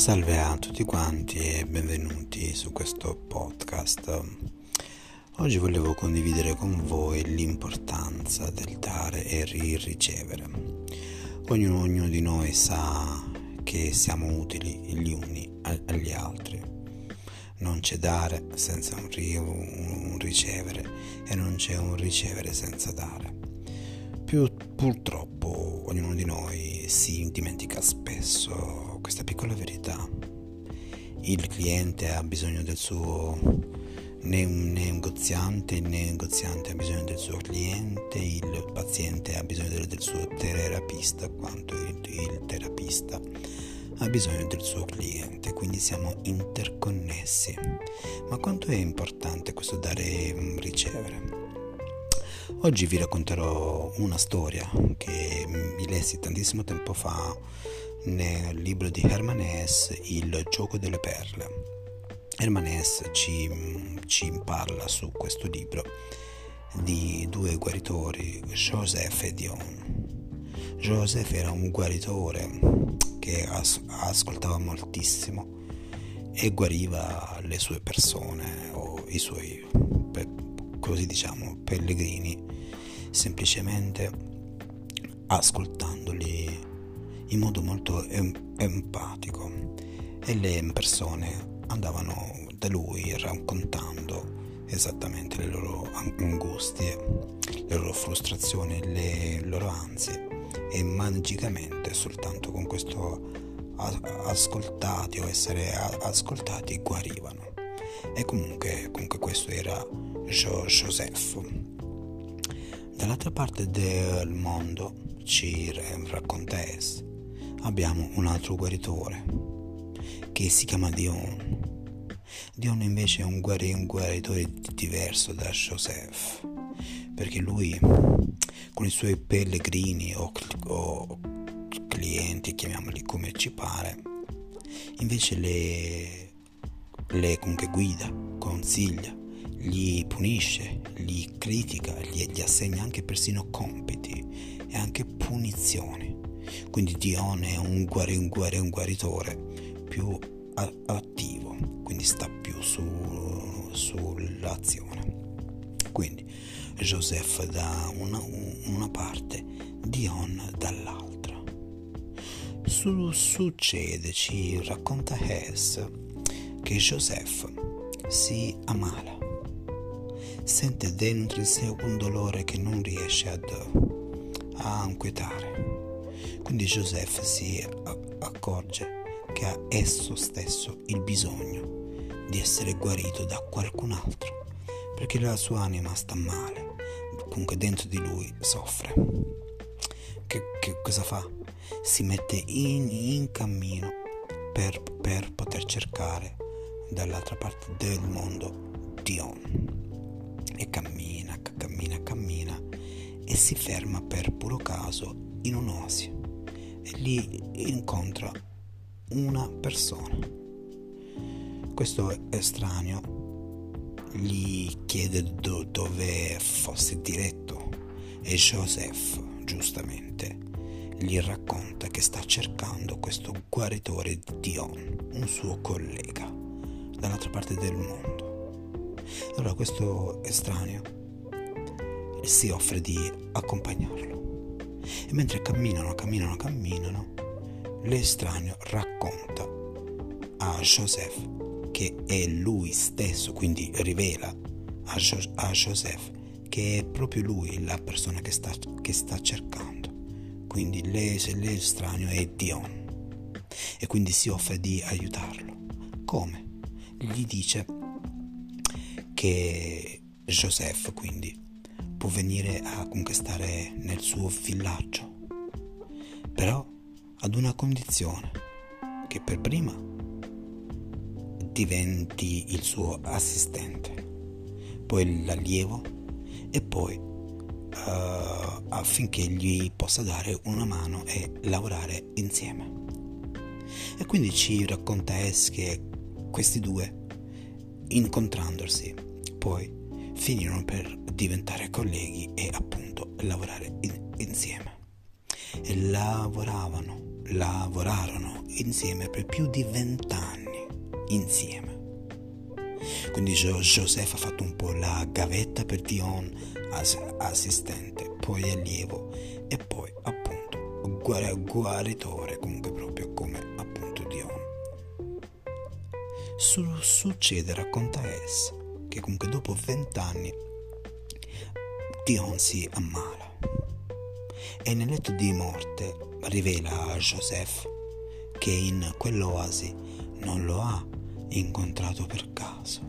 Salve a tutti quanti e benvenuti su questo podcast. Oggi volevo condividere con voi l'importanza del dare e ricevere. Ognuno, ognuno di noi sa che siamo utili gli uni agli altri. Non c'è dare senza un, un ricevere e non c'è un ricevere senza dare. Più, purtroppo ognuno di noi si dimentica spesso questa piccola verità. Il cliente ha bisogno del suo negoziante, il negoziante ha bisogno del suo cliente, il paziente ha bisogno del, del suo terapista, quanto il, il terapista ha bisogno del suo cliente, quindi siamo interconnessi. Ma quanto è importante questo dare e ricevere? Oggi vi racconterò una storia che mi lessi tantissimo tempo fa nel libro di Herman Hesse Il gioco delle perle. Herman Hesse ci, ci parla su questo libro di due guaritori, Joseph e Dion. Joseph era un guaritore che as- ascoltava moltissimo e guariva le sue persone o i suoi, così diciamo, pellegrini, semplicemente ascoltandoli in modo molto em- empatico e le persone andavano da lui raccontando esattamente le loro angustie, le loro frustrazioni, le loro ansie e magicamente soltanto con questo ascoltati o essere ascoltati guarivano. E comunque, comunque questo era Joseph. Dall'altra parte del mondo ci racconta Es abbiamo un altro guaritore che si chiama Dion. Dion invece è un, un guaritore diverso da Joseph perché lui con i suoi pellegrini o, o clienti, chiamiamoli come ci pare, invece le, le comunque guida, consiglia, gli punisce, gli critica, gli, gli assegna anche persino compiti e anche punizioni. Quindi Dion è un, guari, un, guari, un guaritore più a, attivo, quindi sta più su, sull'azione. Quindi Joseph da una, una parte, Dion dall'altra. Su, succede, ci racconta Hess, che Joseph si ammala, sente dentro di sé un dolore che non riesce ad, a inquietare quindi Joseph si accorge che ha esso stesso il bisogno di essere guarito da qualcun altro, perché la sua anima sta male, comunque dentro di lui soffre. Che, che cosa fa? Si mette in, in cammino per, per poter cercare dall'altra parte del mondo Dion. E cammina, cammina, cammina e si ferma per puro caso in un'oasi e lì incontra una persona. Questo estraneo gli chiede do- dove fosse diretto e Joseph, giustamente, gli racconta che sta cercando questo guaritore di Dion, un suo collega, dall'altra parte del mondo. Allora questo estraneo si offre di accompagnarlo. E mentre camminano, camminano, camminano, l'estraneo racconta a Joseph che è lui stesso, quindi rivela a, jo- a Joseph che è proprio lui la persona che sta, che sta cercando. Quindi l'estraneo è Dion e quindi si offre di aiutarlo. Come? Gli dice che Joseph quindi può venire a conquistare nel suo villaggio, però ad una condizione, che per prima diventi il suo assistente, poi l'allievo e poi uh, affinché gli possa dare una mano e lavorare insieme. E quindi ci racconta Es che questi due, incontrandosi, poi finirono per diventare colleghi e appunto lavorare in, insieme. E lavoravano, lavorarono insieme per più di vent'anni insieme. Quindi Joseph ha fatto un po' la gavetta per Dion, assistente, poi allievo e poi appunto guaritore, comunque Su, succede, racconta Es, che comunque dopo vent'anni Dion si ammala e nel letto di morte rivela a Joseph che in quell'oasi non lo ha incontrato per caso,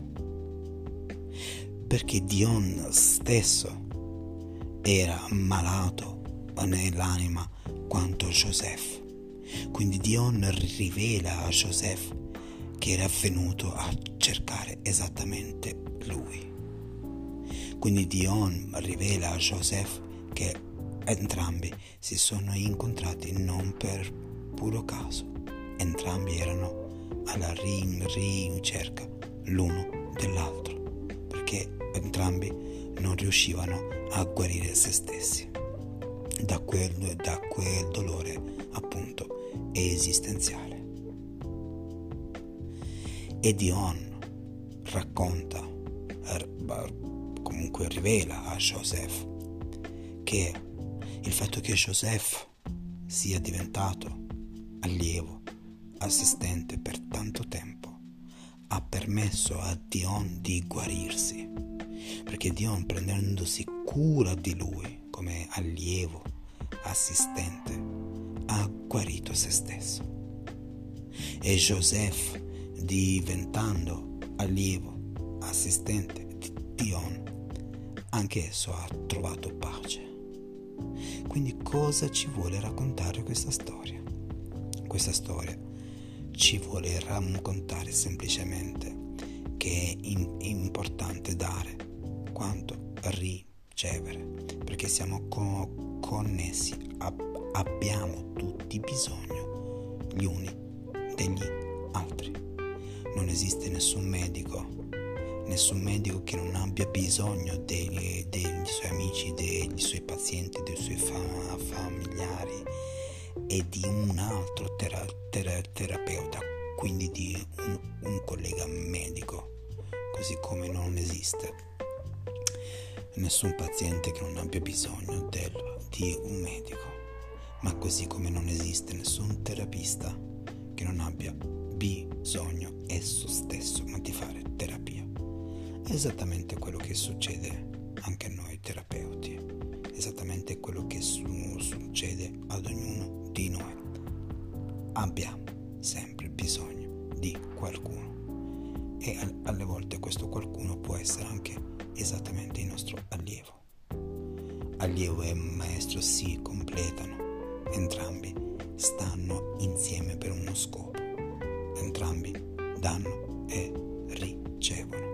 perché Dion stesso era malato nell'anima quanto Joseph. Quindi Dion rivela a Joseph che era venuto a cercare esattamente lui. Quindi Dion rivela a Joseph che entrambi si sono incontrati non per puro caso, entrambi erano alla ricerca l'uno dell'altro, perché entrambi non riuscivano a guarire se stessi da quel, da quel dolore appunto esistenziale. E Dion racconta, er, comunque rivela a Joseph che il fatto che Joseph sia diventato allievo, assistente per tanto tempo, ha permesso a Dion di guarirsi, perché Dion prendendosi cura di lui come allievo, assistente, ha guarito se stesso. E Joseph, diventando allievo, assistente di Dion, anch'esso ha trovato pace. Quindi cosa ci vuole raccontare questa storia? Questa storia ci vuole raccontare semplicemente che è importante dare quanto ricevere, perché siamo co- connessi, ab- abbiamo tutti bisogno gli uni degli altri. Non esiste nessun medico nessun medico che non abbia bisogno dei, dei suoi amici, dei suoi pazienti, dei suoi fa- familiari e di un altro tera- tera- terapeuta, quindi di un, un collega medico, così come non esiste nessun paziente che non abbia bisogno del, di un medico, ma così come non esiste nessun terapista che non abbia bisogno esso stesso di fare terapia. È esattamente quello che succede anche a noi terapeuti, esattamente quello che su- succede ad ognuno di noi. Abbiamo sempre bisogno di qualcuno e alle volte questo qualcuno può essere anche esattamente il nostro allievo. Allievo e maestro si completano, entrambi stanno insieme per uno scopo, entrambi danno e ricevono.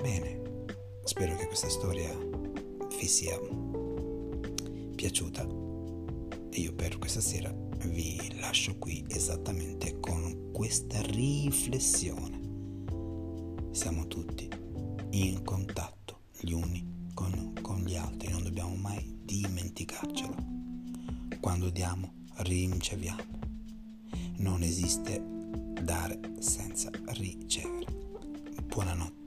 Bene, spero che questa storia vi sia piaciuta e io per questa sera vi lascio qui esattamente con questa riflessione. Siamo tutti in contatto gli uni con, con gli altri, non dobbiamo mai dimenticarcelo. Quando diamo, riceviamo. Non esiste dare senza ricevere. Buonanotte.